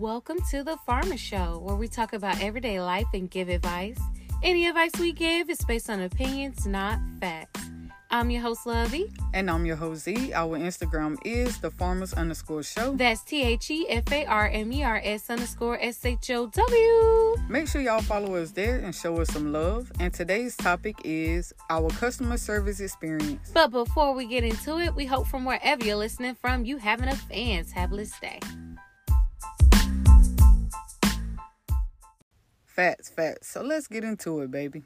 Welcome to the Farmer Show, where we talk about everyday life and give advice. Any advice we give is based on opinions, not facts. I'm your host, Lovey. And I'm your host, Z. Our Instagram is the farmers underscore show. That's T H E F A R M E R S underscore S H O W. Make sure y'all follow us there and show us some love. And today's topic is our customer service experience. But before we get into it, we hope from wherever you're listening from, you having a fantabulous day. Facts, facts. So let's get into it, baby.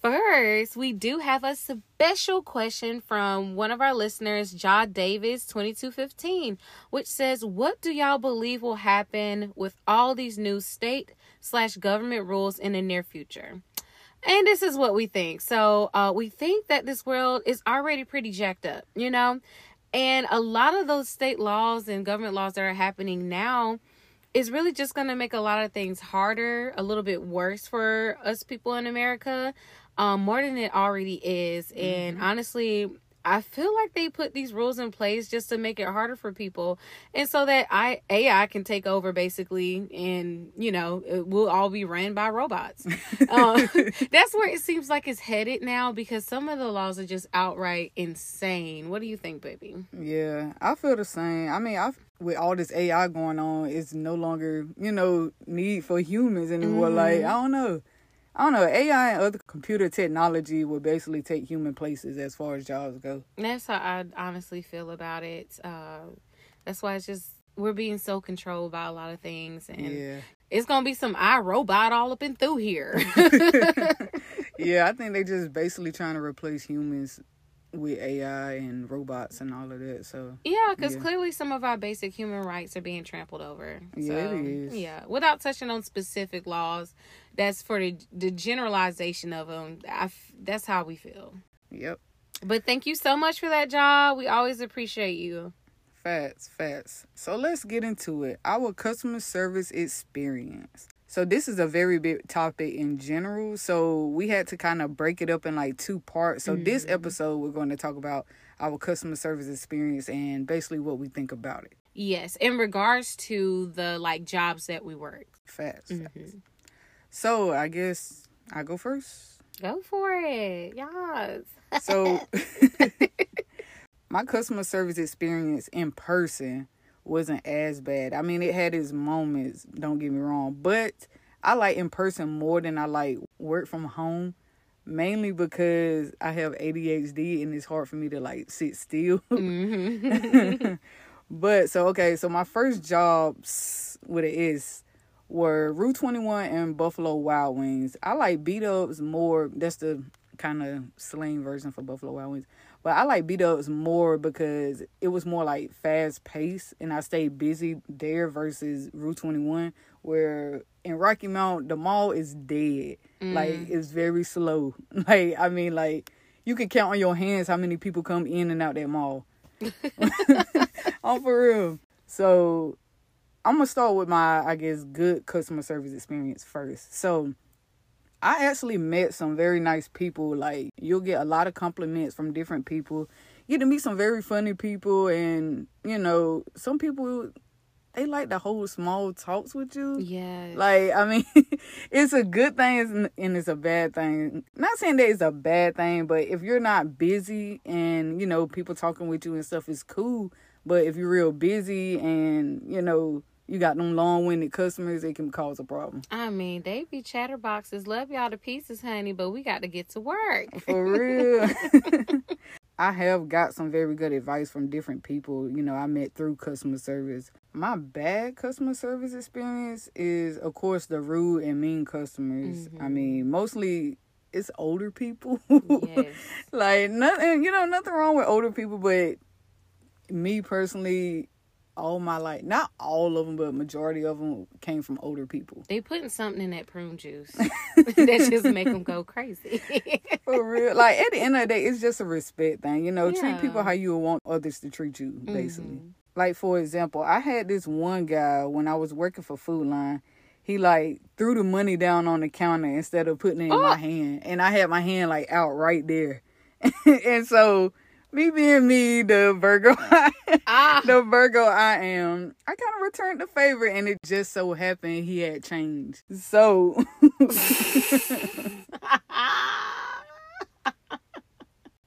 First, we do have a special question from one of our listeners, John Davis, 2215, which says, What do y'all believe will happen with all these new state slash government rules in the near future? And this is what we think. So, uh, we think that this world is already pretty jacked up, you know? And a lot of those state laws and government laws that are happening now is really just going to make a lot of things harder, a little bit worse for us people in America, um, more than it already is. Mm-hmm. And honestly, I feel like they put these rules in place just to make it harder for people, and so that I AI can take over basically, and you know we'll all be ran by robots. um, that's where it seems like it's headed now because some of the laws are just outright insane. What do you think, baby? Yeah, I feel the same. I mean, I with all this AI going on, it's no longer you know need for humans anymore. Mm-hmm. Like I don't know. I don't know. AI and other computer technology will basically take human places as far as jobs go. That's how I honestly feel about it. Uh, that's why it's just we're being so controlled by a lot of things, and yeah. it's gonna be some iRobot all up and through here. yeah, I think they're just basically trying to replace humans with AI and robots and all of that. So yeah, because yeah. clearly some of our basic human rights are being trampled over. Yeah, so, it is. Yeah, without touching on specific laws, that's for the the generalization of them. I, that's how we feel. Yep. But thank you so much for that job. We always appreciate you. Facts, facts. So let's get into it. Our customer service experience. So this is a very big topic in general. So we had to kind of break it up in like two parts. So mm-hmm. this episode we're going to talk about our customer service experience and basically what we think about it. Yes, in regards to the like jobs that we work. Facts. Mm-hmm. So I guess I go first. Go for it. Yes. So my customer service experience in person wasn't as bad. I mean, it had its moments, don't get me wrong, but I like in person more than I like work from home, mainly because I have ADHD and it's hard for me to like sit still. Mm-hmm. but so okay, so my first jobs what it is were Rue 21 and Buffalo Wild Wings. I like B-Dubs more. That's the kind of slang version for Buffalo Wild Wings. But I like B-Dubs more because it was more like fast pace and I stayed busy there versus Rue 21 where in Rocky Mount the mall is dead. Mm. Like it's very slow. Like I mean like you can count on your hands how many people come in and out that mall. I'm for real. So I'm gonna start with my I guess good customer service experience first. So I actually met some very nice people. Like you'll get a lot of compliments from different people. You get to meet some very funny people, and you know some people they like to hold small talks with you. Yeah. Like I mean, it's a good thing and it's a bad thing. Not saying that it's a bad thing, but if you're not busy and you know people talking with you and stuff is cool. But if you're real busy and you know you got them long winded customers, it can cause a problem. I mean, they be chatterboxes. Love y'all to pieces, honey, but we got to get to work. For real. I have got some very good advice from different people, you know, I met through customer service. My bad customer service experience is, of course, the rude and mean customers. Mm-hmm. I mean, mostly it's older people. Yes. like, nothing, you know, nothing wrong with older people, but me personally, all my life. Not all of them, but majority of them came from older people. They putting something in that prune juice that just make them go crazy. For real, like at the end of the day, it's just a respect thing. You know, yeah. treat people how you want others to treat you. Basically, mm-hmm. like for example, I had this one guy when I was working for Food Lion. He like threw the money down on the counter instead of putting it in oh. my hand, and I had my hand like out right there, and so me being me, the Virgo, Ah. the Virgo I am, I kind of returned the favor, and it just so happened he had changed. So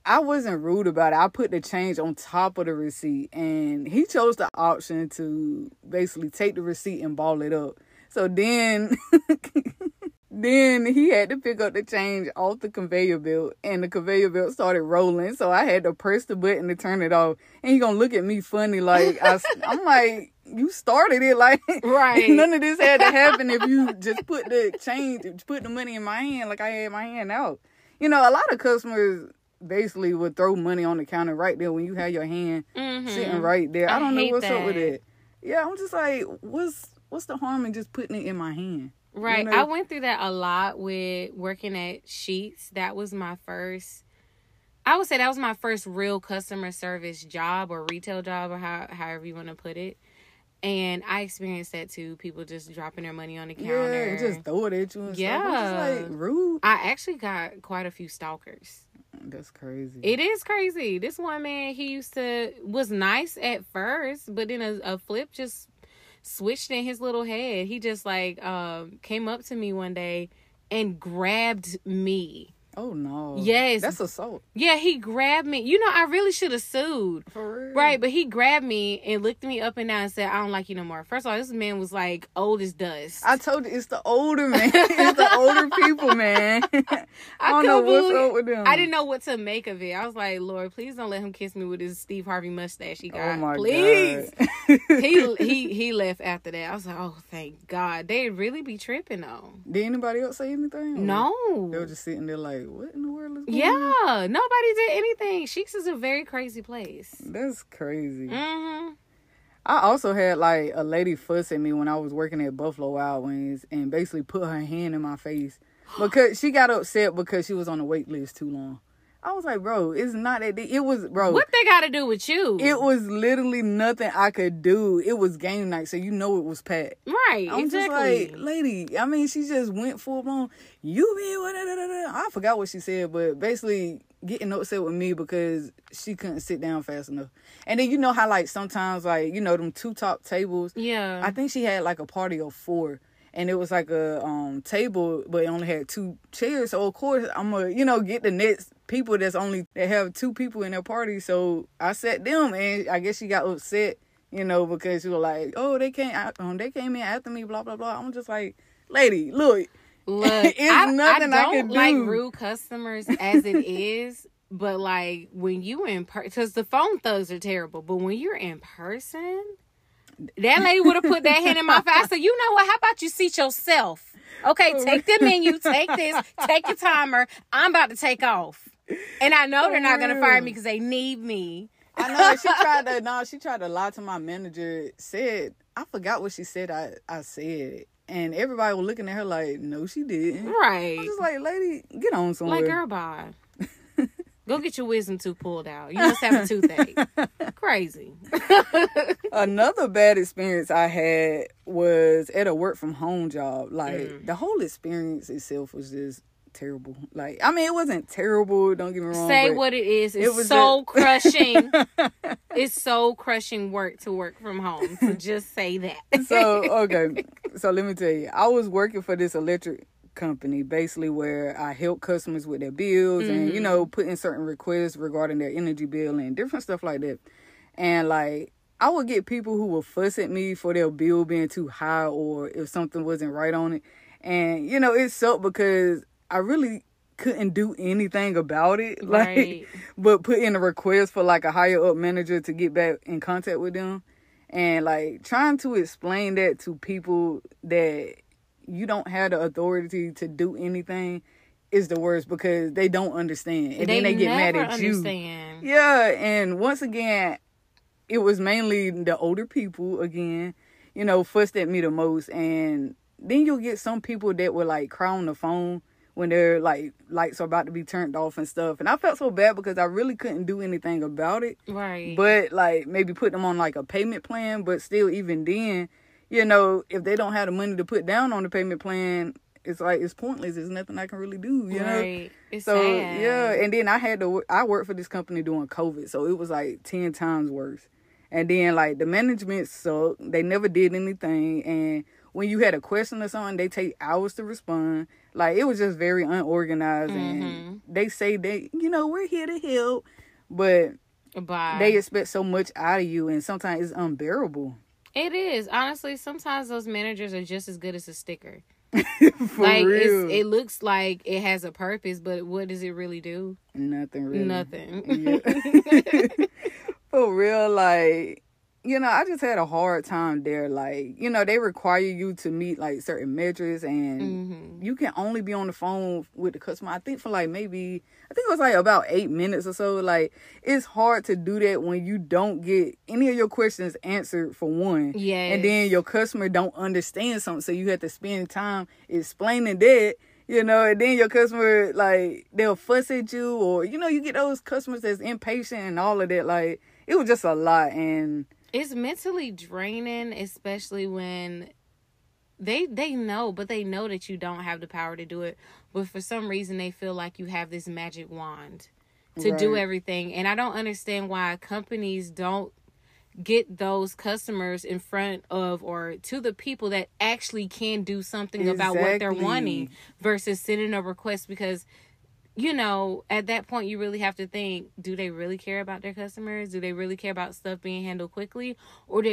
I wasn't rude about it. I put the change on top of the receipt, and he chose the option to basically take the receipt and ball it up. So then, then he had to pick up the change off the conveyor belt, and the conveyor belt started rolling. So I had to press the button to turn it off, and he gonna look at me funny like I, I'm like. You started it like Right. None of this had to happen if you just put the change, put the money in my hand like I had my hand out. You know, a lot of customers basically would throw money on the counter right there when you have your hand Mhm. sitting right there. I, I don't know what's up with that. it. Yeah, I'm just like, what's what's the harm in just putting it in my hand? Right. know? I went through that a lot with working at Sheetz. That was my first I would say that was my first real customer service job or retail job or how however you want to put it. And I experienced that too. People just dropping their money on the Yeah, counter. and just throw it at you and stuff. Yeah. like rude. I actually got quite a few stalkers. That's crazy. It is crazy. This one man, he used to was nice at first, but then a, a flip just switched in his little head. He just like um came up to me one day and grabbed me. Oh no. Yes. That's assault. Yeah, he grabbed me. You know, I really should have sued. For real. Right, but he grabbed me and looked me up and down and said, I don't like you no more. First of all, this man was like old as dust. I told you it's the older man. it's the older people, man. I don't know what's up with them. I didn't know what to make of it. I was like, Lord, please don't let him kiss me with his Steve Harvey mustache he oh got. Oh my please. god. he he he left after that. I was like, oh, thank God. They'd really be tripping though. Did anybody else say anything? No. They were just sitting there like, what in the world is going on? Yeah, nobody did anything. Sheetz is a very crazy place. That's crazy. hmm I also had like a lady fuss at me when I was working at Buffalo Wild Wings and basically put her hand in my face because she got upset because she was on the wait list too long. I was like, bro, it's not that. It was, bro. What they got to do with you? It was literally nothing I could do. It was game night, so you know it was packed. right. I'm exactly. just like, lady. I mean, she just went full blown. You be what? da, da, da, da." I forgot what she said, but basically getting upset with me because she couldn't sit down fast enough. And then you know how like sometimes like you know them two top tables. yeah. I think she had like a party of four. And it was like a um table, but it only had two chairs. So of course I'm gonna, you know, get the next people that's only that have two people in their party. So I sat them, and I guess she got upset, you know, because she was like, "Oh, they came, um, they came in after me, blah blah blah." I'm just like, "Lady, look, Look, I, nothing I I don't can like do. rude customers as it is, but like when you in person, because the phone thugs are terrible, but when you're in person, that lady would have put that hand in my face. I said, you know what? How about you seat yourself? Okay, oh, take the menu, take this, take your timer. I'm about to take off. And I know they're not gonna fire me oh. because they need me. I know she tried to no, she tried to lie to my manager. Said I forgot what she said. I I said, and everybody was looking at her like, no, she didn't. Right. I'm just like, lady, get on somewhere. Like, girl, bye. Go get your wisdom tooth pulled out. You must have a toothache. Crazy. Another bad experience I had was at a work from home job. Like Mm. the whole experience itself was just terrible. Like I mean, it wasn't terrible. Don't get me wrong. Say what it is. It's was so a- crushing. it's so crushing work to work from home. So just say that. so okay so let me tell you i was working for this electric company basically where i help customers with their bills and you know mm-hmm. putting certain requests regarding their energy bill and different stuff like that. And like i would get people who would fuss at me for their bill being too high or if something wasn't right on it. And you know it sucked because i really couldn't do anything about it like Right. but put in a request for like a higher up manager to get back in contact with them and like trying to explain that to people that you don't have the authority to do anything is the worst because they don't understand. And then they get mad at you. yeah and once again it was mainly the older people again you know fussed at me the most. And then you'll get some people that will like cry on the phone when their like lights are about to be turned off and stuff. And i felt so bad because i really couldn't do anything about it. Right. but like maybe put them on like a payment plan. But still even then you know if they don't have the money to put down on the payment plan it's like it's pointless. There's nothing I can really do, you know. right. It's So sad. yeah, and then I had to. I worked for this company during COVID, so it was like ten times worse. And then like the management sucked. They never did anything. And when you had a question or something, they take hours to respond. Like it was just very unorganized. Mm-hmm. And they say they, you know, we're here to help, but Bye. they expect so much out of you, and sometimes it's unbearable. It is honestly. Sometimes those managers are just as good as a sticker. For like it looks like it has a purpose, but what does it really do? nothing really. Nothing. Yeah. For real, like, you know, I just had a hard time there. Like, you know, they require you to meet like certain measures and hmm you can only be on the phone with the customer. I think for like maybe I think it was like about eight minutes or so. Like it's hard to do that when you don't get any of your questions answered for one. Yeah. And then your customer don't understand something. So you have to spend time explaining that. You know, and then your customer like they'll fuss at you or you know, you get those customers that's impatient and all of that. Like it was just a lot and It's mentally draining, especially when they they know, but they know that you don't have the power to do it. But for some reason, they feel like you have this magic wand to do everything, and I don't understand why companies don't get those customers in front of or to the people that actually can do something about what they're wanting versus sending a request because you know, at that point, you really have to think: Do they really care about their customers? Do they really care about stuff being handled quickly, or do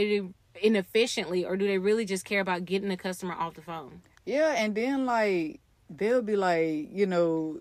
they inefficiently, or do they really just care about getting the customer off the phone? Yeah, and then like they'll be like, you know,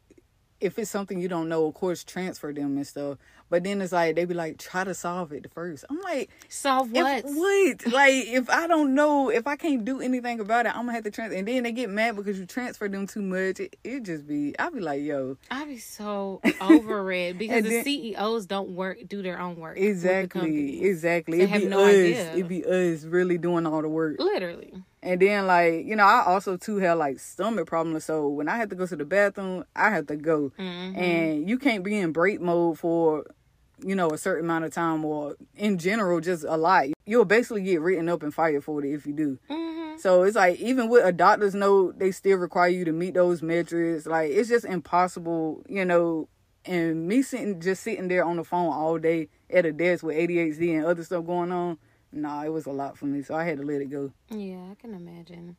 if it's something you don't know, of course, transfer them and stuff. But then it's like they be like, try to solve it first. I'm like, Solve what? what? like if I don't know, if I can't do anything about it, I'm gonna have to transfer. And then they get mad because you transfer them too much. It, it just be, I be like, yo, I'd be so over it because And the CEOs don't work, do their own work. exactly, exactly. They It have be no us. idea. It be us really doing all the work. Literally. And then like, you know, I also too have like stomach problems. So when I had to go to the bathroom, I had to go. Mhm. And you can't be in break mode for, you know, a certain amount of time or in general just a lot. You'll basically get written up and fired for it if you do. Mhm. So it's like even with a doctor's note, they still require you to meet those metrics. Like it's just impossible, you know. And me sitting just sitting there on the phone all day at a desk with ADHD and other stuff going on, nah, it was a lot for me. So I had to let it go. Yeah, I can imagine.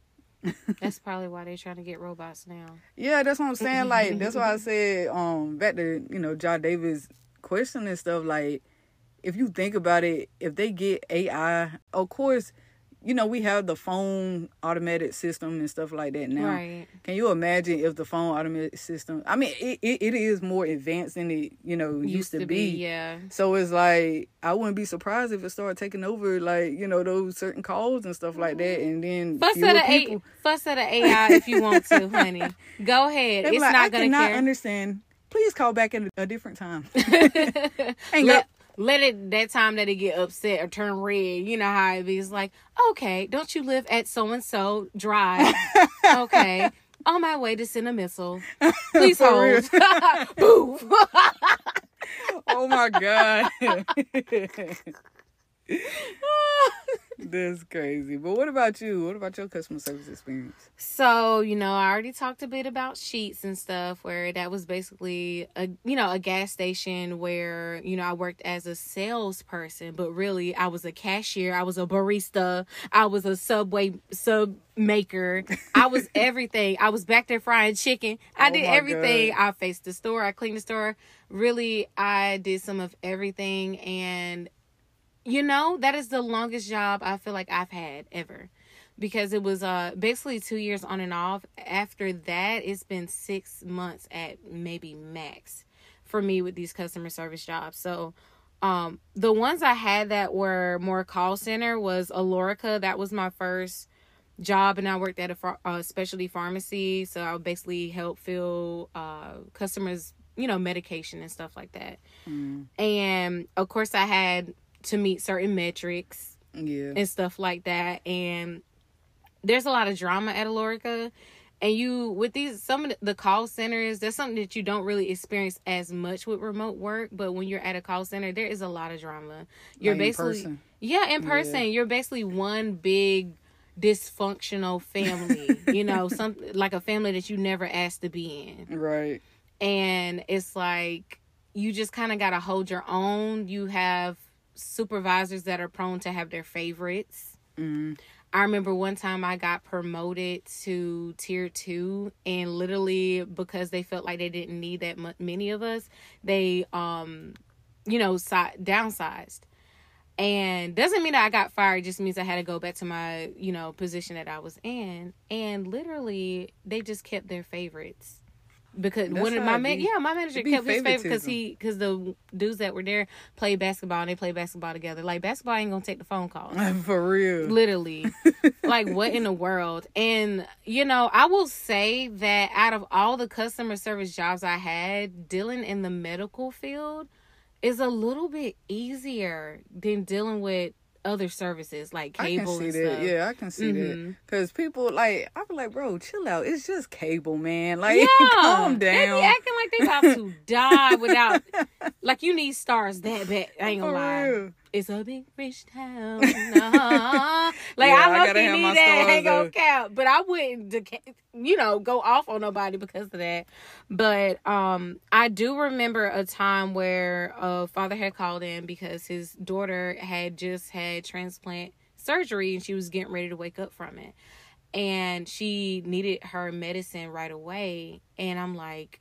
That's probably why they're trying to get robots now. Yeah, that's what I'm saying. Like that's why I said um back to you know John Davis question and stuff. Like if you think about it, if they get AI, of course, you know we have the phone automated system and stuff like that now. Right. Can you imagine if the phone automated system? I mean, it, it, it is more advanced than it you know used, to, be. Yeah. So it's like I wouldn't be surprised if it started taking over, like you know those certain calls and stuff like that, and then Fuss at a people. fuss at a AI if you want to, honey. Go ahead. Be It's like, not I gonna cannot care. understand. Please call back at a, different time. Hang let, it that time that it get upset or turn red. You know how it be. It's like, okay, don't you live at so and so drive? okay. On my way to send a missile. Please hold. Boo. Oh my god. That's crazy. But what about you? What about your customer service experience? So, you know, I already talked a bit about Sheetz and stuff where that was basically a you know, a gas station where, you know, I worked as a salesperson, but really I was a cashier, I was a barista, I was a subway sub maker. I was everything. I was back there frying chicken. I Oh did everything. God. I faced the store, I cleaned the store. Really, I did some of everything and you know, that is the longest job I feel like I've had ever. Because it was uh basically two years on and off. After that, it's been six months at maybe max for me with these customer service jobs. So um the ones I had that were more call center was Alorica. That was my first job and I worked at a ph- uh, specialty pharmacy. So I would basically help fill uh customers, you know, medication and stuff like that. Mm, And of course I had to meet certain metrics yeah. and stuff like that. And there's a lot of drama at Alorica. And you with these some of the- call centers, that's something that you don't really experience as much with remote work. But when you're at a call center, there is a lot of drama. You're Like in basically person. yeah, in person. Yeah. You're basically one big dysfunctional family, you know, some like a family that you never asked to be in. Right. And it's like you just kind of got to hold your own. You have supervisors that are prone to have their favorites. Mm. I remember one time I got promoted to tier two, and literally because they felt like they didn't need that m- many of us, they um, you know, si- downsized. And doesn't mean that I got fired. It just means I had to go back to my you know position that I was in. And literally, they just kept their favorites because That's one of my man, be. yeah, my manager kept his favorite because he because the dudes that were there played basketball and they played basketball together. Like basketball ain't gonna take the phone calls For real. literally like what in the world and you know i will say that out of all the customer service jobs i had dealing in the medical field is a little bit easier than dealing with other services like I can cable see that. Yeah, I can see Mhm. that. Cause people like, I be like, bro, chill out. It's just cable, man. Like, yeah, calm They be down. acting like they about to die without, like you need stars that bad. I ain't gonna For lie. real. It's a big rich town. Like Yeah, I I gotta low have key my need that. Ain't gonna count. But I wouldn't, you know, go off on nobody because of that. But um, I do remember a time where a father had called in because his daughter had just had transplant surgery and she was getting ready to wake up from it, and she needed her medicine right away. And I'm like,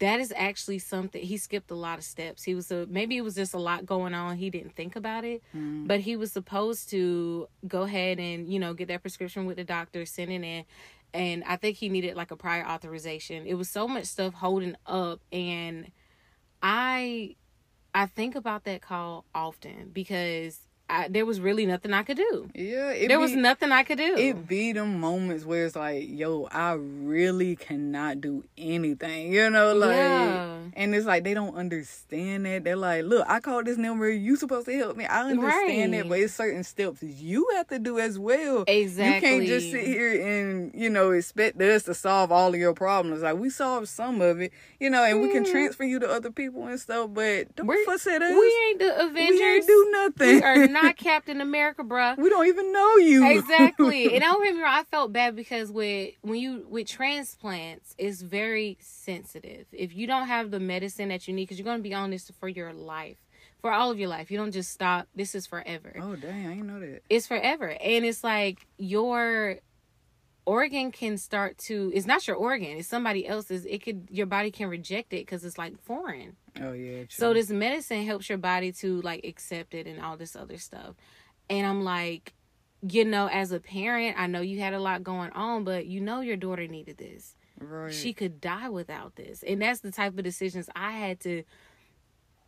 that is actually something he skipped a lot of steps. He was a maybe it was just a lot going on. He didn't think about it. Mm. but he was supposed to go ahead and you know get that prescription with the doctor send it in. And i think he needed like a prior authorization. It was so much stuff holding up. And i i think about that call often because I, there was really nothing i could do Yeah, it there be, was nothing i could do It be them moments where it's like, yo, I really cannot do anything, you know, like, Yeah. and it's like they don't understand that. They're like, look, I called this number. You supposed to help me. I understand Right. that, but it's certain steps you have to do as well. exactly You can't just sit here and you know expect us to solve all of your problems. Like we solved some of it, you know, and we can transfer you to other people and stuff. But don't We're- fuss at us. we ain't the avengers We ain't do nothing. we are not captain america bruh. We don't even know you. exactly. And I don't get me wrong i felt bad because with when you with transplants it's very sensitive. If you don't have the medicine that you need because you're going to be on this for your life for all of your life. You don't just stop. This is forever. Oh dang, I didn't know that. it's forever. And it's like your organ can start to it's not your organ it's somebody else's. It could your body can reject it because it's like foreign Oh yeah. True. so this medicine helps your body to like accept it and all this other stuff. And I'm like, you know, as a parent, I know you had a lot going on, but you know your daughter needed this. right. She could die without this. And that's the type of decisions I had to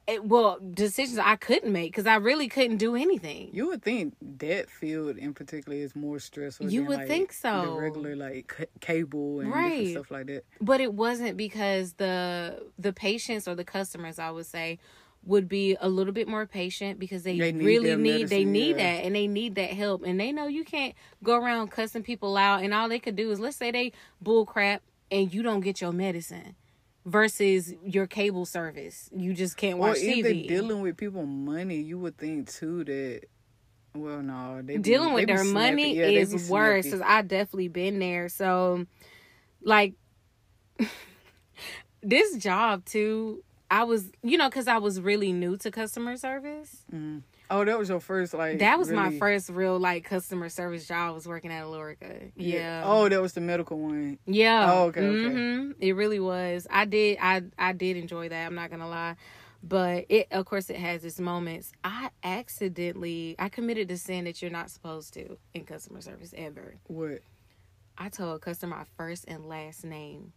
it, well, decisions I couldn't make because I really couldn't do anything. You would think that field in particular is more stressful. You than, would like, think The so. regular like c- cable and Right. stuff like that. but it wasn't because the the patients or the customers i would say would be a little bit more patient because they, They need really need they need yeah. that and they need that help and they know you can't go around cussing people out and all they could do is let's say they bull crap and you don't get your medicine versus your cable service you just can't Or watch they're tv dealing with people money, you would think too that. Well, no, they be, dealing they with their snappy. money Yeah, is worse because i definitely been there so like this job too i was you know because i was really new to customer service Mm. Oh, that was your first like. that was my first real like customer service job was working at Alorica. yeah Oh, that was the medical one. yeah Oh, okay, okay. hmm it really was i did i i did enjoy that i'm not gonna lie but it of course it has its moments i accidentally i committed the sin that you're not supposed to in customer service ever What? I told a customer my first and last name.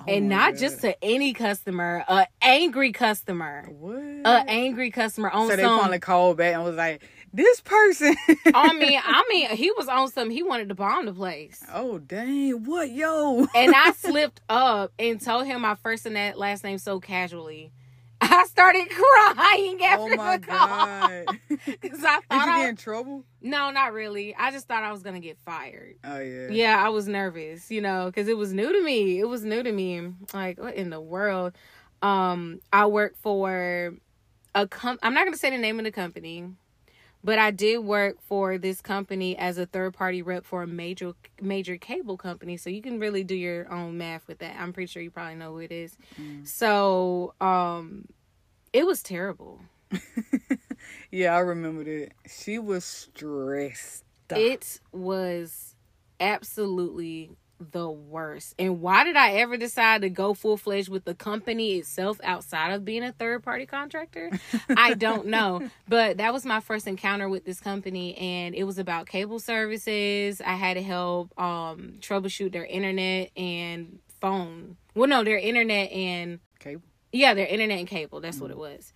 Oh and not God. just to any customer, a angry customer. What? A angry customer on so they some probably called back and was like, "This person." I mean, I mean, he was on some he wanted to bomb the place. oh dang! What yo? And I slipped up and told him my first and that last name so casually. I started crying after oh my the call. god! Did Because I you thought I, get in trouble? no, not really. I just thought I was gonna get fired. Oh yeah. yeah i was nervous you know because it was new to me it was new to me like what in the world um i work for a com i'm not going to say the name of the company but I did work for this company as a third party rep for a major major cable company. So you can really do your own math with that. I'm pretty sure you probably know who it is. Mm. So um it was terrible. yeah, I remember that. She was stressed. It was absolutely the worst. And why did I ever decide to go full fledged with the company itself outside of being a third party contractor? I don't know. But that was my first encounter with this company and it was about cable services. I had to help um troubleshoot their internet and phone. Well no, their internet and cable. Yeah, their internet and cable. That's mm what it was.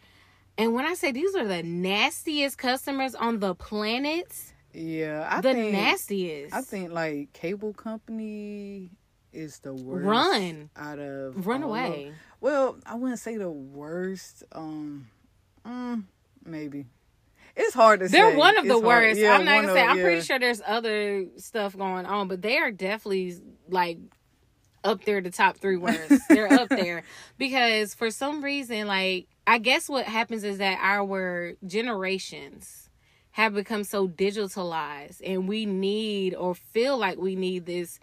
And when I say these are the nastiest customers on the planet, yeah, I the think, nastiest. I think like cable company is the worst. Run out of run away. Of, well, I wouldn't say the worst. Um, mm, maybe it's hard to say. They're say. one of the worst. Yeah, I'm not gonna of, say. I'm yeah. pretty sure there's other stuff going on, but they are definitely like up there, the top three worst. They're up there because for some reason, like I guess what happens is that our generations have become so digitalized and we need or feel like we need this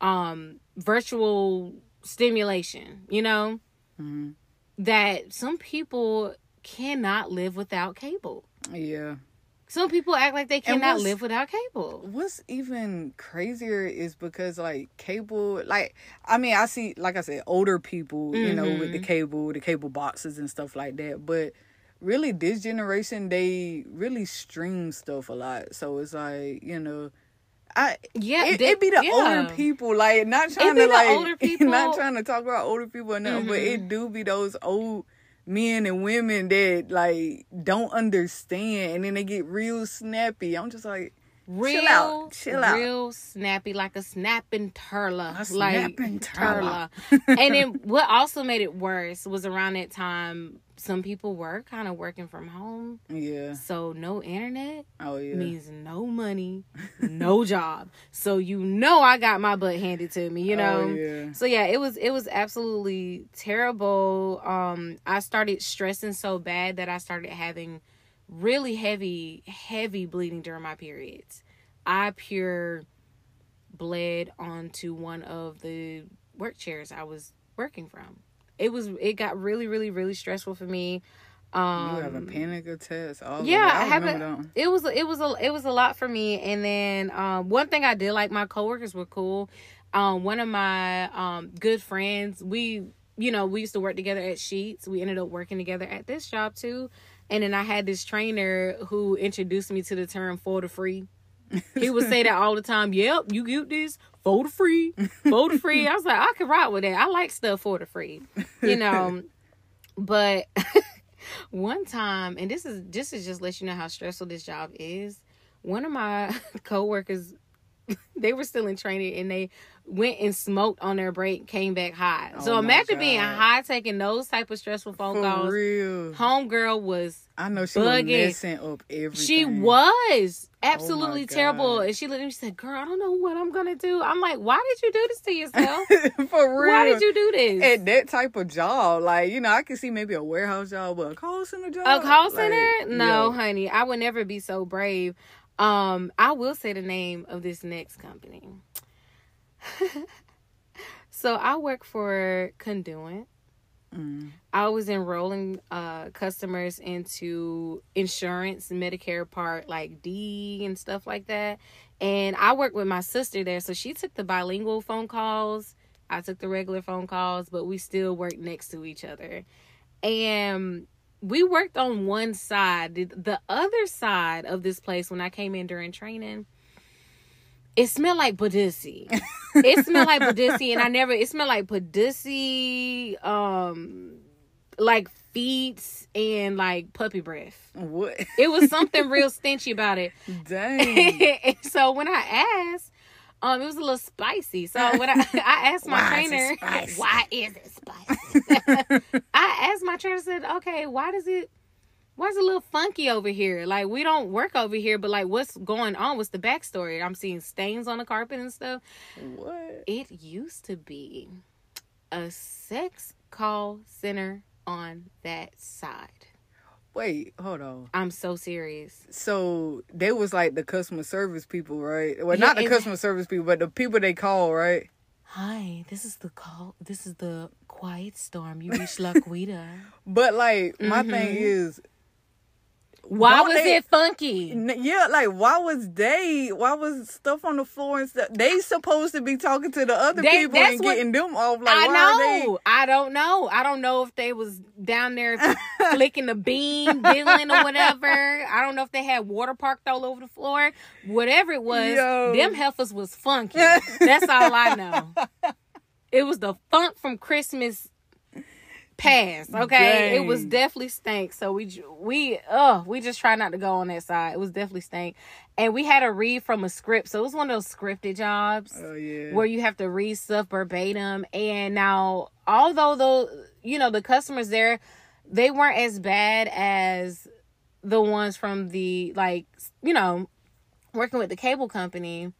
um virtual stimulation you know mm-hmm. that some people cannot live without cable yeah some people act like they cannot live without cable. What's even crazier is because like cable, like I mean, I see, like I said, older people, mm-hmm. you know, with the mm-hmm. cable, the cable boxes and stuff like that. But really this generation they really stream stuff a lot so it's like you know I yeah, it, it be the yeah. older people like not trying to like not trying to talk about older people or nothing, mm-hmm. but it do be those old men and women that like don't understand and then they get real snappy. I'm just like real, chill out, chill out. real snappy, like a snapping turla, a like snapping turla. and then what also made it worse was around that time some people were kind of working from home. Yeah. So no internet. Oh yeah. Means no money, no job. So you know I got my butt handed to me, you know. Oh, yeah. So yeah, it was it was absolutely terrible. Um I started stressing so bad that I started having really heavy heavy bleeding during my periods. I pure bled onto one of the work chairs I was working from it was it got really really really stressful for me. Um, you have a panic attacks. All yeah, I, I have it. It was it was a it was a lot for me. And then um, one thing I did like my coworkers were cool. Um, one of my um, good friends, we you know we used to work together at Sheetz. We ended up working together at this job too. And then I had this trainer who introduced me to the term for the free. He would say that all the time. Yep, you get this for the free, for the free. I was like, I can ride with that. I like stuff for the free, you know. but one time, and this is this is just let you know how stressful this job is. One of my coworkers, they were still in training, and they went and smoked on their break, came back high. Oh so imagine being high, taking those type of stressful phone For calls. Real. Homegirl was. I know she bugging. was messing up everything. She was oh absolutely oh terrible, and she looked at me. She said, "Girl, I don't know what I'm gonna do." I'm like, "Why did you do this to yourself? For real? Why did you do this at that type of job? Like, you know, I can see maybe a warehouse job, but a call center job. A call center? Like, no, honey, I would never be so brave. Um, I will say the name of this next company. so I work for Conduent. Mm. I was enrolling uh, customers into insurance, Medicare Part like D and stuff like that. And I worked with my sister there, so she took the bilingual phone calls. I took the regular phone calls, but we still worked next to each other. And we worked on one side. The other side of this place, when I came in during training, it smelled like Badissi. it smelled like Badissi, and I never. It smelled like Badissi, um, like feet and like puppy breath. What? It was something real stinchy about it. Dang. so when I asked, um, it was a little spicy. So when I I asked my why trainer, is why is it spicy? I asked my trainer, said, okay, why does it? why is it a little funky over here? Like we don't work over here, but like what's going on? What's the backstory? I'm seeing stains on the carpet and stuff. What? It used to be a sex call center on that side. Wait, hold on. I'm so serious. So they was like the customer service people, right? Well, Yeah, not the customer service people, but the people they call, right? Hi, this is the call. This is the quiet storm. You reached Laquita. But like my thing Mhm. is, Why Don't was they- it funky? yeah, like why was they? Why was stuff on the floor and stuff? They supposed to be talking to the other They- people and what- getting them off. Like I why know. I don't know. I don't know if they was down there flicking the beam, diddling or whatever. I don't know if they had water parked all over the floor. Whatever it was, Yo. them heifers was funky. That's all I know. It was the funk from Christmas past. Okay, it was definitely stank. So we we uh we just try not to go on that side. It was definitely stank, and we had to read from a script. So it was one of those scripted jobs Oh yeah. where you have to read stuff verbatim. And now, although though you know the customers there, they weren't as bad as the ones from the like you know working with the cable company.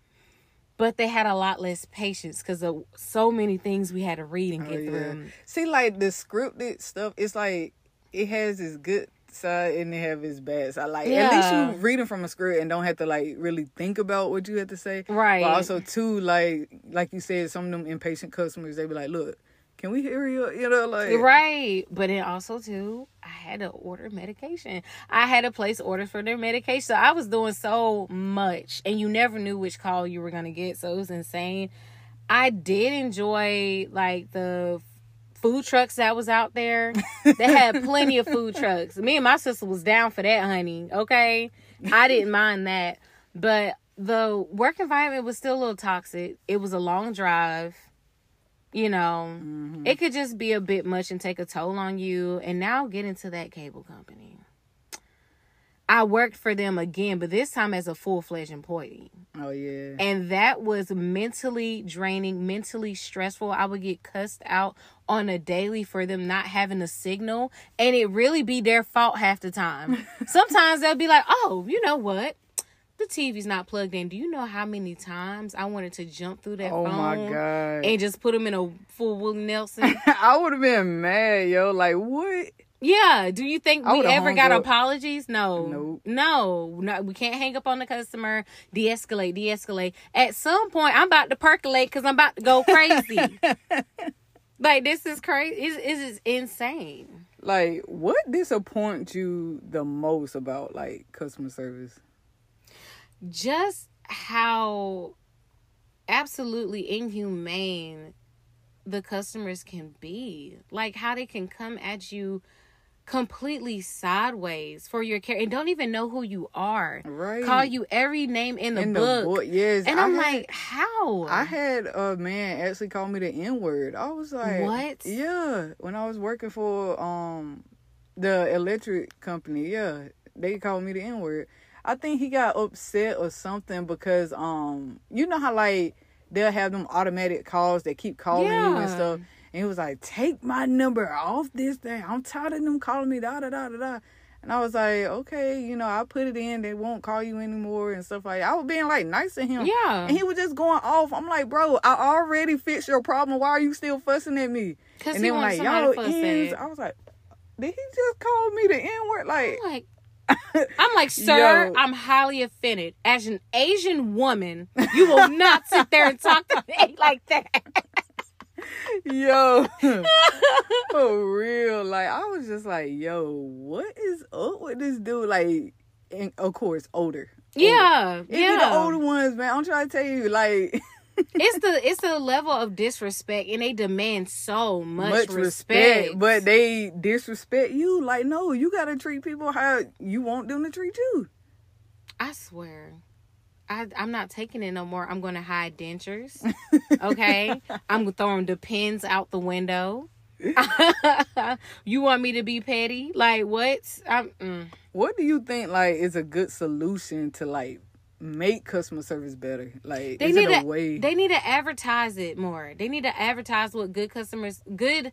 But they had a lot less patience because of so many things we had to read and Oh, get yeah. through. See, like the scripted stuff, it's like it has its good side and it have its bad side. Like at least you reading from a script and don't have to like really think about what you have to say. Right. But also too, like like you said, some of them impatient customers, they be like, "Look, can we hear you?" You know, like Right. But then also too, I had to order medication. I had to place orders for their medication. So I was doing so much and you never knew which call you were gonna get. So it was insane. I did enjoy like the food trucks that was out there. They had plenty of food trucks. Me and my sister was down for that, honey. Okay. I didn't mind that. But the work environment was still a little toxic. It was a long drive. You know, Mhm. it could just be a bit much and take a toll on you. And now get into that cable company. I worked for them again, but this time as a full fledged employee. oh yeah, And that was mentally draining, mentally stressful. I would get cussed out on a daily for them not having a signal. And it really be their fault half the time. Sometimes they'll be like, oh, you know what? The TV's not plugged in. Do you know how many times I wanted to jump through that oh phone my god, and just put them in a full Willie Nelson? I would have been mad, yo. Like what? Yeah. Do you think I we ever got up. apologies? No. Nope. No. No. We can't hang up on the customer. De-escalate. De-escalate. At some point, I'm about to percolate because I'm about to go crazy. like this is crazy. This is insane. Like what disappoints you the most about like customer service? Just how absolutely inhumane the customers can be. Like how they can come at you completely sideways for your care and don't even know who you are. Right. call you every name in the in book. the book. Yes, And I'm had- like, how? I had a man actually call me the N word. I was like, What? Yeah, when I was working for um the electric company, yeah, they called me the N word. I think he got upset or something because um you know how like they'll have them automatic calls that keep calling you and stuff. And he was like, "Take my number off this thing. I'm tired of them calling me da da da da da." And I was like, "Okay, you know, I put it in. They won't call you anymore and stuff like." that. I was being like nice to him. yeah. And he was just going off. I'm like, bro, I already fixed your problem. Why are you still fussing at me? Because and he then like, y'all ends. I was like, did he just call me the N word? Like, I'm like, I'm like, sir, Yo. I'm highly offended. As an Asian woman, you will not sit there and talk to me like that. yo, for real. Like, I was just like, yo, what is up with this dude? Like, and of course, older. Older. Yeah, It be the older ones, man. I'm trying to tell you, like, it's the it's the level of disrespect, and they demand so much, respect. but they disrespect you. Like, no, you gotta treat people how you want them to treat you. I swear. I, I'm not taking it no more. I'm going to hide dentures. Okay. I'm throwing the pins out the window. you want me to be petty? Like what? I'm, mm. What do you think like is a good solution to like make customer service better? Like They is need it a to way? they need to advertise it more. They need to advertise what good customers good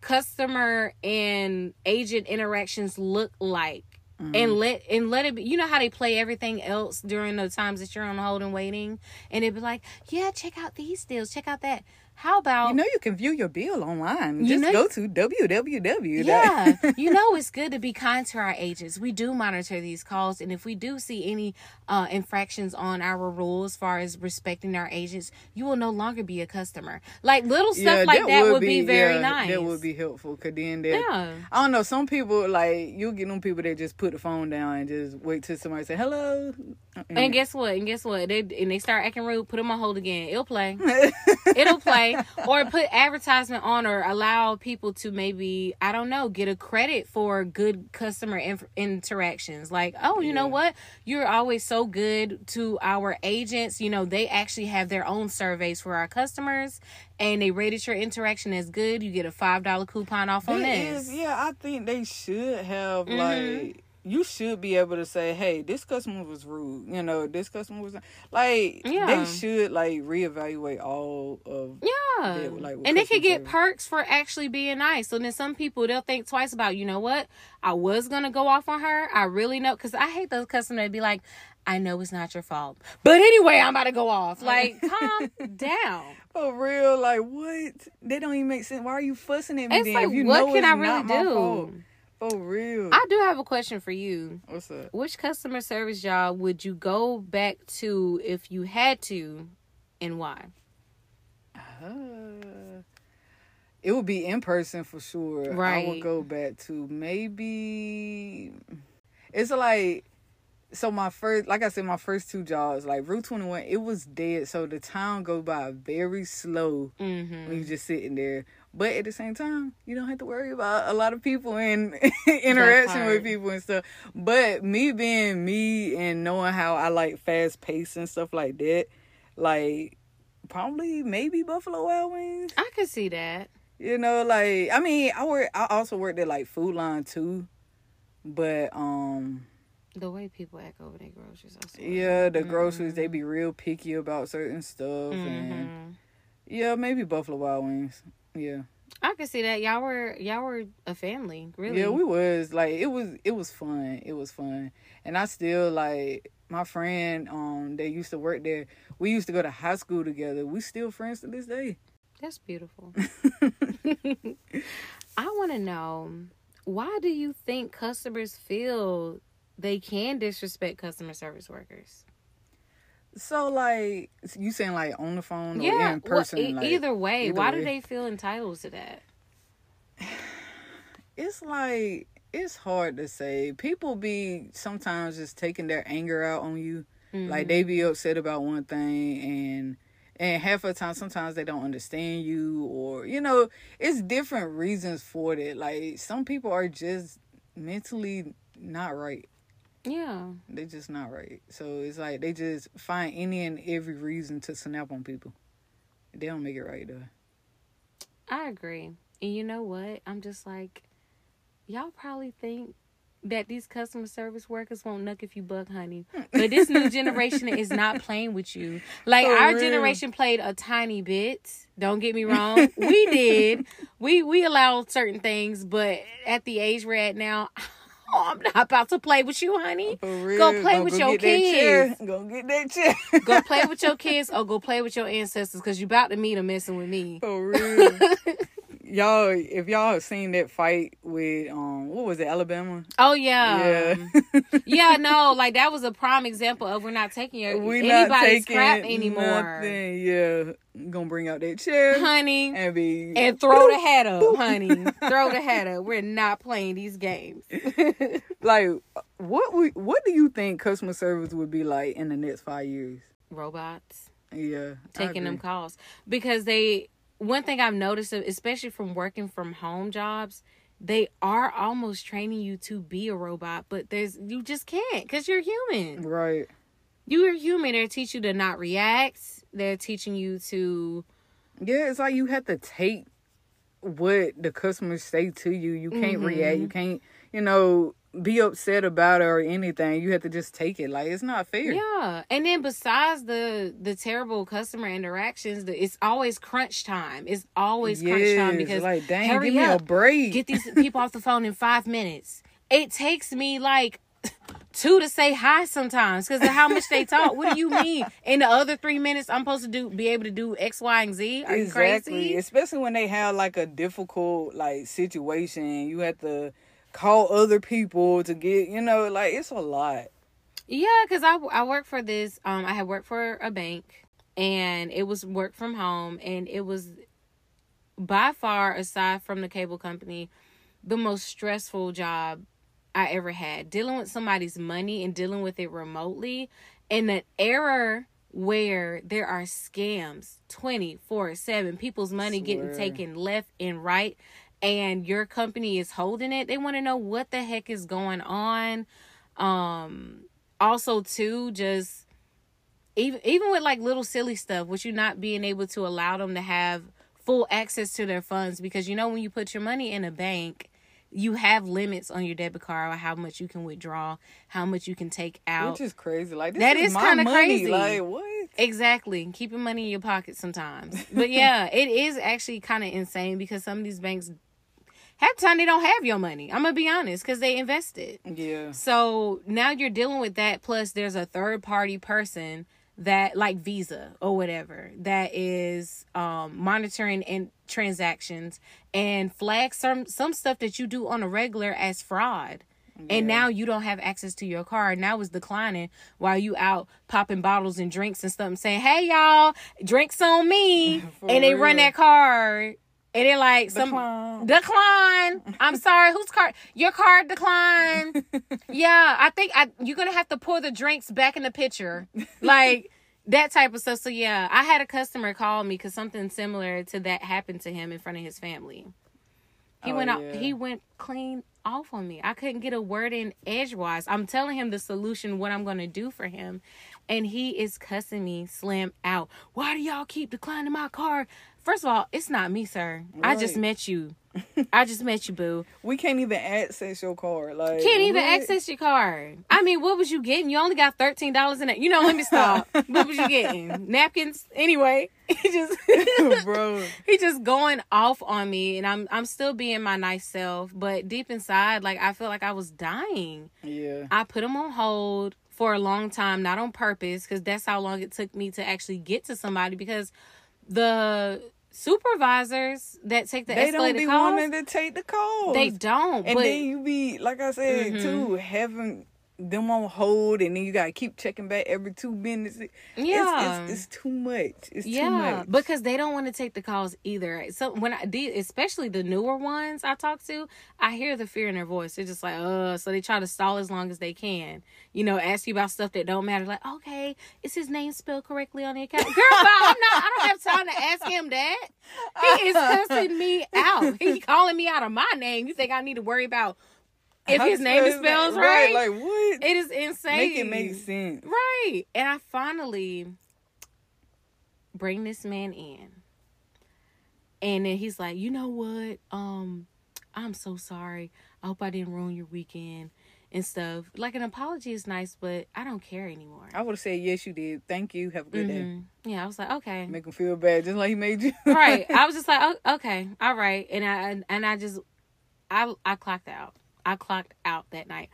customer and agent interactions look like. Mm-hmm. And let and let it be. You know how they play everything else during the times that you're on hold and waiting, and it'd be like, "Yeah, check out these deals, check out that." How about You know you can view your bill online. You Just know- go to www. Yeah, you know it's good to be kind to our agents. We do monitor these calls, and if we do see any uh, infractions on our rules, as far as respecting our agents, you will no longer be a customer. Like little stuff like that, would be, very yeah, nice. That would be helpful. Cause then that, Yeah. I don't know. Some people like you get them people that just put the phone down and just wait till somebody say hello. And guess what? And guess what? They and they start acting rude. Put them on hold again. It'll play. It'll play. Or put advertisement on, or allow people to maybe I don't know get a credit for good customer inf- interactions. Like, oh, you know what? You're always so good to our agents. You know, they actually have their own surveys for our customers, and they rated your interaction as good. You get a five dollar coupon off on this. is- yeah, I think they should have Mhm. like you should be able to say, "Hey, this customer was rude." You know, this customer was like Yeah. they should like reevaluate all of Yeah. Yeah, like and they could get perks for actually being nice. So then some people they'll think twice about, you know what? I was gonna go off on her. I really know because I hate those customers that be like, I know it's not your fault. But anyway, I'm about to go off. Like, calm down. for real. Like what? They don't even make sense. Why are you fussing at me? It's then, like, you what can I really do? For real. I do have a question for you. What's up? Which customer service job would you go back to if you had to and why? Uh, it would be in person for sure. Right. I would go back to maybe. It's like so my first, like I said, my first two jobs, like Route Twenty One, it was dead. So the time go by very slow Mm-hmm. when you just sitting there. But at the same time, you don't have to worry about a lot of people and interaction with people and stuff. But me being me and knowing how I like fast pace and stuff like that, like probably maybe Buffalo Wild Wings. I could see that. You know, like I mean, I work. I also worked at like Food Lion too, but um, The way people act over their groceries. Yeah, the groceries they be real picky about certain stuff, and Mhm. yeah, maybe Buffalo Wild Wings. Yeah, I could see that y'all were y'all were a family, really. yeah, we was like it was it was fun. It was fun, and I still like my friend um that used to work there. We used to go to high school together. We still friends to this day. That's beautiful. I want to know why do you think customers feel they can disrespect customer service workers? So like you saying like on the phone or yeah, in person? well, e- like, either way, either why way. do they feel entitled to that? it's like it's hard to say. People be sometimes just taking their anger out on you. Like they mm-hmm. be upset about one thing and and half of the time sometimes they don't understand you or you know, it's different reasons for that. Like some people are just mentally not right. Yeah, They just not right. So it's like they just find any and every reason to snap on people. They don't make it right though. I agree. And you know what? I'm just like, y'all probably think that these customer service workers won't nuck if you buck honey. But this new generation is not playing with you. Like For our real. generation played a tiny bit. Don't get me wrong. We did. We we allowed certain things, but at the age we're at now, oh, I'm not about to play with you, honey. Oh, for real. Go play Gonna with go your kids. Go get that chair. Go play with your kids or go play with your ancestors because you're about to meet them messing with me. For real. y'all, if y'all have seen that fight with um, what was it, Alabama? Oh yeah. yeah, yeah, no, like that was a prime example of we're not taking your we not anybody's taking crap anymore, Nothing. Yeah, gonna bring out that chair honey. and be And throw the hat up, honey. throw the hat up. We're not playing these games. like, what we, what do you think customer service would be like in the next five years? Robots Yeah, taking them calls because they. One thing I've noticed, especially from working from home jobs, they are almost training you to be a robot, but there's you just can't because you're human. Right. You are human. They're teaching you to not react. They're teaching you to Yeah, it's like you have to take what the customers say to you. You can't react. Mm-hmm. You can't, you know, be upset about it or anything. You have to just take it. Like it's not fair. Yeah, and then besides the the terrible customer interactions, the, it's always crunch time. It's always crunch time because like dang, hurry give me up, a break. get these people off the phone in five minutes. It takes me like two to say hi sometimes because of how much they talk. What do you mean? In the other three minutes, I'm supposed to do be able to do X, Y, and Z? Are exactly. you crazy? Especially when they have like a difficult like situation, you have to call other people to get. You know, like it's a lot. Yeah, because I I work for this. Um, I had worked for a bank, and it was work from home, and it was by far, aside from the cable company, the most stressful job I ever had. Dealing with somebody's money and dealing with it remotely in an era where there are scams 24 7, people's money getting taken left and right, and your company is holding it. They want to know what the heck is going on. Um, also, too, just even even with like little silly stuff, with you not being able to allow them to have full access to their funds because you know when you put your money in a bank you have limits on your debit card or how much you can withdraw how much you can take out Which is crazy. Like this That is is kinda money. crazy. Like what? exactly keeping money in your pocket sometimes but yeah it is actually kind of insane because some of these banks half the time they don't have your money i'm gonna be honest because they invested Yeah. so now you're dealing with that. Plus, there's a third party person that, like Visa or whatever, that is um, monitoring and transactions and flags some some stuff that you do on a regular as fraud. And now you don't have access to your card. Now it's declining while you out popping bottles and drinks and stuff and saying, "Hey y'all, drinks on me," and they run that card. And they're like, some Decline. decline. I'm sorry, whose card? Your card decline. yeah, I think I you're gonna have to pour the drinks back in the pitcher, like that type of stuff. So yeah, I had a customer call me because something similar to that happened to him in front of his family. He Oh, went out. yeah. He went clean off on me. I couldn't get a word in edgewise. I'm telling him the solution, what I'm gonna do for him, and he is cussing me slam out. Why do y'all keep declining my card? First of all, it's not me, sir. I just met you. I just met you, boo. We can't even access your card. Like Can't even what? access your card. I mean, what was you getting? You only got thirteen dollars in it. You know, let me stop. what was you getting? Napkins? Anyway, he just bro. he just going off on me, and I'm I'm still being my nice self, but deep inside, like I feel like I was dying. Yeah. I put him on hold for a long time, not on purpose, because that's how long it took me to actually get to somebody. Because the supervisors that take the They don't be calls, wanting to take the calls. they don't. And but then you be like I said Mhm. too, having them on hold, and then you gotta keep checking back every two minutes. Yeah, it's, it's, it's too much. It's too much. because they don't want to take the calls either. So when I did, especially the newer ones I talk to, I hear the fear in their voice. They're just like, uh, so they try to stall as long as they can. You know, ask you about stuff that don't matter. Like, okay, is his name spelled correctly on the account? Girl, I'm not. I don't have time to ask him that. He is cursing me out. He calling me out of my name. You think I need to worry about if How his name is spell spelled name? right? Like what? it is insane. Make it make sense. Right. And I finally bring this man in. And then he's like, you know what? Um, I'm so sorry. I hope I didn't ruin your weekend and stuff. Like an apology is nice, but I don't care anymore. I would have said yes, you did. Thank you. Have a good day. Mhm. Yeah, I was like, okay. Make him feel bad, just like he made you. right. I was just like, oh, okay, all right. And I and I just I I clocked out. I clocked out that night.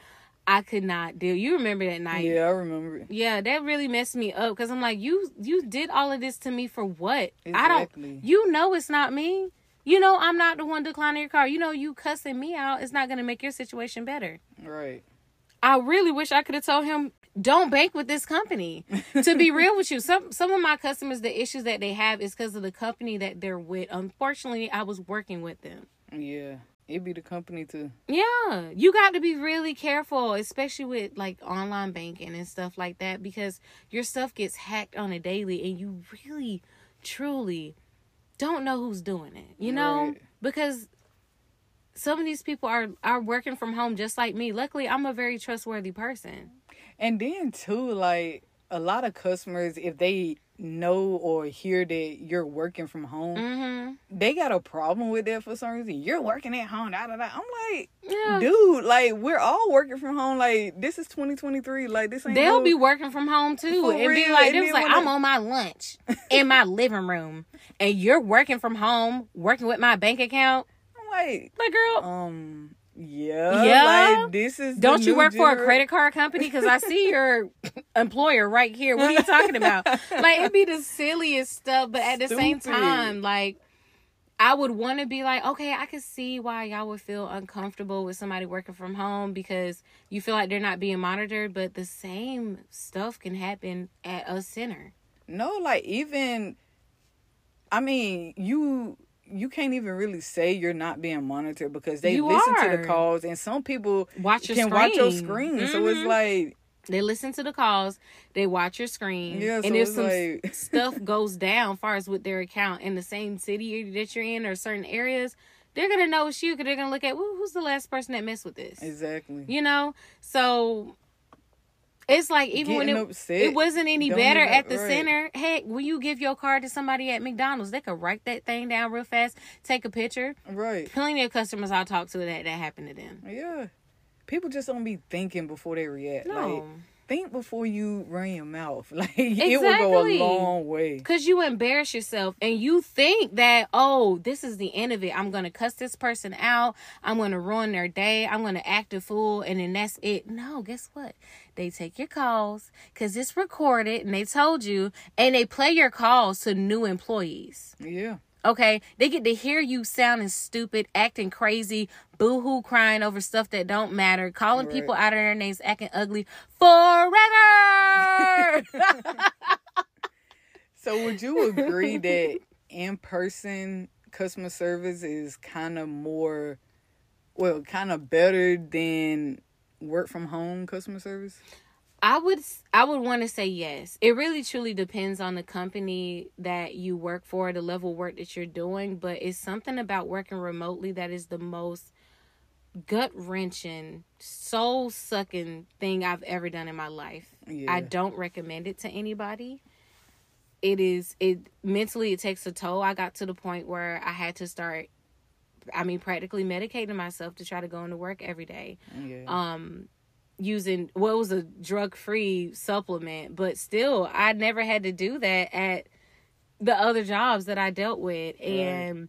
I could not deal. You remember that night? yeah, I remember it. Yeah, that really messed me up because I'm like, you you did all of this to me for what? I don't. You know it's not me. You know I'm not the one declining your car. You know you cussing me out is not gonna make your situation better. Right. I really wish I could have told him don't bank with this company. to be real with you, some some of my customers the issues that they have is because of the company that they're with. Unfortunately, I was working with them. Yeah. It be the company too. Yeah, you got to be really careful, especially with like online banking and stuff like that, because your stuff gets hacked on a daily, and you really, truly don't know who's doing it. You know, Right. because some of these people are are working from home just like me. Luckily, I'm a very trustworthy person. And then too, like a lot of customers, if they know or hear that you're working from home, Mm-hmm. they got a problem with that for some reason. You're working at home, da da da. I'm like, Yeah. dude, like we're all working from home. Like this is 2023. Like this ain't. They'll no- be working from home too, For and be like, "It was like I'm I- on my lunch in my living room, and you're working from home, working with my bank account." I'm like, Like, girl, um, Yeah, Yeah? Like this is. Don't you work for a credit card company? Because I see your employer right here. What are you talking about? Like it'd be the silliest stuff, but at the same time, like I would want to be like, okay, I could see why y'all would feel uncomfortable with somebody working from home because you feel like they're not being monitored, but the same stuff can happen at a center. No, like even. I mean, you you can't even really say you're not being monitored because they You listen to the calls, and some people Watch your can screen. watch your screen. So it's Mhm. like, They listen to the calls, they watch your screen, Yeah, and if some like- stuff goes down, far as with their account in the same city that you're in or certain areas, they're gonna know it's you because they're gonna look at well, who's the last person that messed with this, exactly. you know. So it's like even when it upset it wasn't any better at the right. center. Heck, when you give your card to somebody at McDonald's, they could write that thing down real fast, take a picture. Right. Plenty of customers I talk to that that happened to them. Yeah. People just don't be thinking before they react. No. Like think before you run your mouth. Like it will go a long way. Cause you embarrass yourself and you think that, oh, this is the end of it. I'm gonna cuss this person out. I'm gonna ruin their day. I'm gonna act a fool, and then that's it. No, guess what? They take your calls because it's recorded and they told you, and they play your calls to new employees. Yeah. Okay, they get to hear you sounding stupid, acting crazy, boo-hoo crying over stuff that don't matter, calling Right. people out of their names, acting ugly forever. So would you agree that in person customer service is kind of more well, kind of better than work from home customer service? I would I would want to say yes. It really truly depends on the company that you work for, the level of work that you're doing, but it's something about working remotely that is the most gut wrenching, soul sucking thing I've ever done in my life. Yeah. I don't recommend it to anybody. It is it mentally it takes a toll. I got to the point where I had to start I mean practically medicating myself to try to go into work every day yeah. um using what was a drug free supplement but still i never had to do that at the other jobs that i dealt with and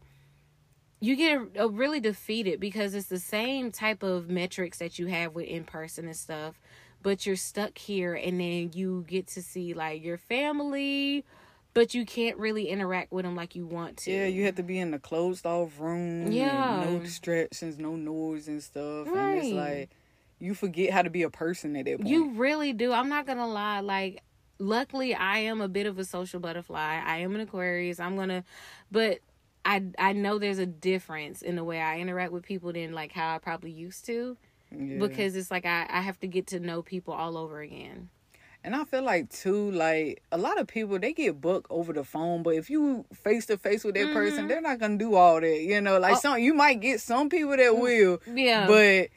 you get a, really defeated because it's the same type of metrics that you have with in person and stuff but you're stuck here and then you get to see like your family but you can't really interact with them like you want to yeah, you have to be in the closed off room. Yeah. no distractions, no noise and stuff. And it's Right. like you forget how to be a person at that point. You really do. I'm not gonna lie. Like, luckily, I am a bit of a social butterfly. I am an Aquarius. I'm gonna, but I I know there's a difference in the way I interact with people than like how I probably used to Yeah. because it's like I I have to get to know people all over again. And I feel like too, like a lot of people they get booked over the phone, but if you face to face with that person, Mhm. they're not gonna do all that. You know, like Oh. some you might get some people that will, Yeah, but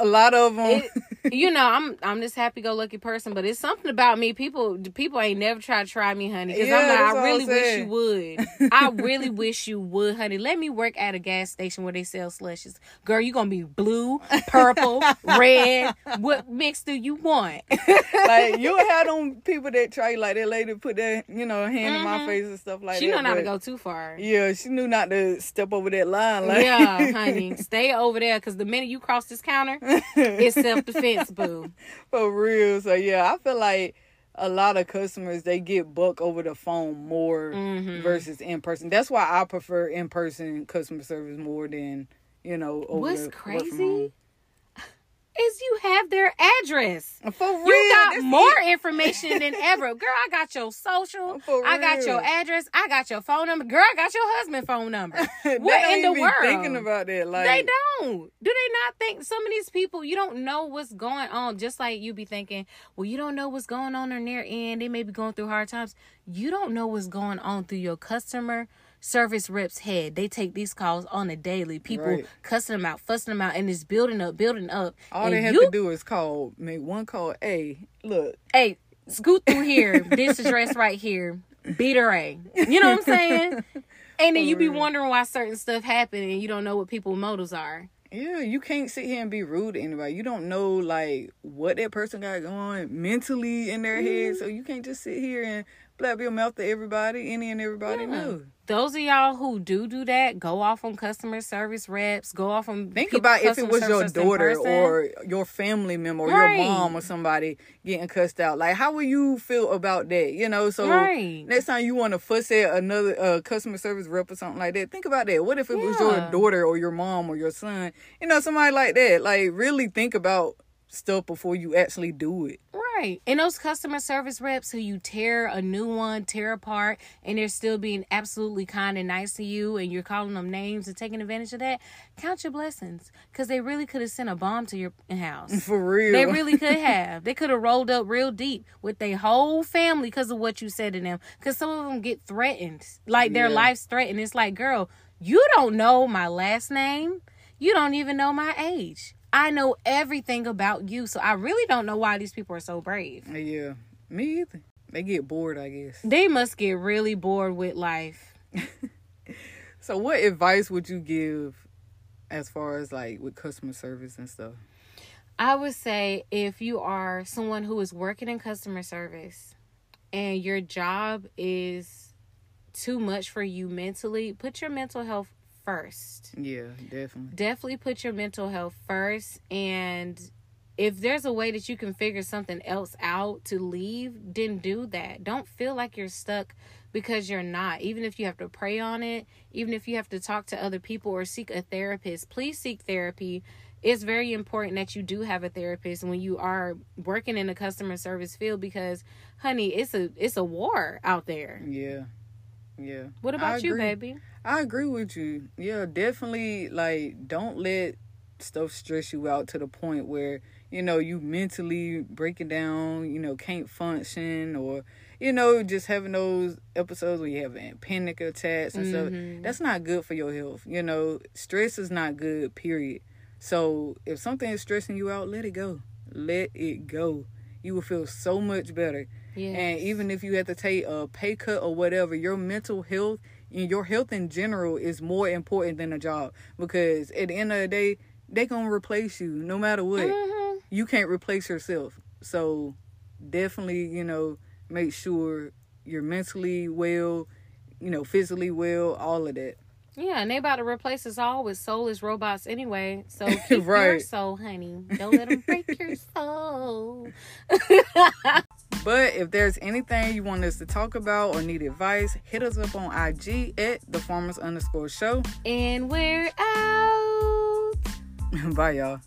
a lot of them. It- you know, I'm I'm this happy go lucky person, but it's something about me. People people ain't never try to try me, honey. Because Yeah, I'm like, I really wish you would. I really wish you would, honey. Let me work at a gas station where they sell slushes. Girl, you gonna be blue, purple, red. What mix do you want? like you'll have them people that try like that lady put that you know hand in my Mhm. face and stuff like that. she that. know not to go too far. Yeah, she knew not to step over that line. Like yeah, honey, stay over there because the minute you cross this counter, it's self defense, boo. For real. So yeah, I feel like a lot of customers they get booked over the phone more Mhm. versus in person. That's why I prefer in person customer service more than you know over What's the work from crazy. Is you have their address. For real, You got that's more it. information than ever. Girl, I got your social. For I got your address. I got your phone number. Girl, I got your husband's phone number. What in the world? Thinking about that, like they don't. Do they not think some of these people, you don't know what's going on? Just like you be thinking, well, you don't know what's going on on their end. They may be going through hard times. You don't know what's going on through your customer service reps head. They take these calls on a daily. People Right. cussing them out, fussing them out, and it's building up, building up. All and they have you to do is call, make one call. Hey, look, hey, scoot through here. this address right here. Beat her A. You know what I'm saying? And then you be wondering why certain stuff happen and you don't know what people's motives are. yeah, you can't sit here and be rude to anybody. You don't know like what that person got going mentally in their Mm-hmm. head, so you can't just sit here and blab your mouth to everybody, any and everybody Yeah. know. those of y'all who do do that, go off on customer service reps. Go off on Think people- about if it was your daughter or your family member or Right. your mom or somebody getting cussed out. Like, how will you feel about that? You know, so Right. next time you want to fuss at another uh, customer service rep or something like that, think about that. What if it was your daughter or your mom or your son? You know, somebody like that. Like, really think about stuff before you actually do it. Right. And those customer service reps who you tear a new one, tear apart, and they're still being absolutely kind and nice to you, and you're calling them names and taking advantage of that, count your blessings. Because they really could have sent a bomb to your house. For real. They really could have. They could have rolled up real deep with their whole family because of what you said to them. Because some of them get threatened, like their Yeah. life's threatened. It's like, girl, you don't know my last name. You don't even know my age. I know everything about you, so I really don't know why these people are so brave. Yeah. Me either. They get bored, I guess. They must get really bored with life. So, what advice would you give as far as like with customer service and stuff? I would say if you are someone who is working in customer service and your job is too much for you mentally, put your mental health first. Yeah, definitely. Definitely put your mental health first. And if there's a way that you can figure something else out to leave, then do that. Don't feel like you're stuck because you're not. Even if you have to pray on it, even if you have to talk to other people or seek a therapist, please seek therapy. It's very important that you do have a therapist when you are working in the customer service field because honey, it's a it's a war out there. Yeah. Yeah. What about you, baby? I agree with you. Yeah, definitely like don't let stuff stress you out to the point where, you know, you mentally breaking down, you know, can't function or you know, just having those episodes where you having panic attacks and stuff. Mhm. That's not good for your health. You know, stress is not good, period. So if something is stressing you out, let it go. Let it go. You will feel so much better. Yeah. And even if you have to take a pay cut or whatever, your mental health and your health in general is more important than a job. Because at the end of the day, they gonna replace you no matter what. Mhm. You can't replace yourself. So definitely, you know, make sure you're mentally well, you know, physically well, all of that. Yeah, and they about to replace us all with soulless robots anyway. So keep your soul, honey. Don't let them break your soul. But if there's anything you want us to talk about or need advice, hit us up on IG at the farmers underscore show. and we're out. Bye y'all.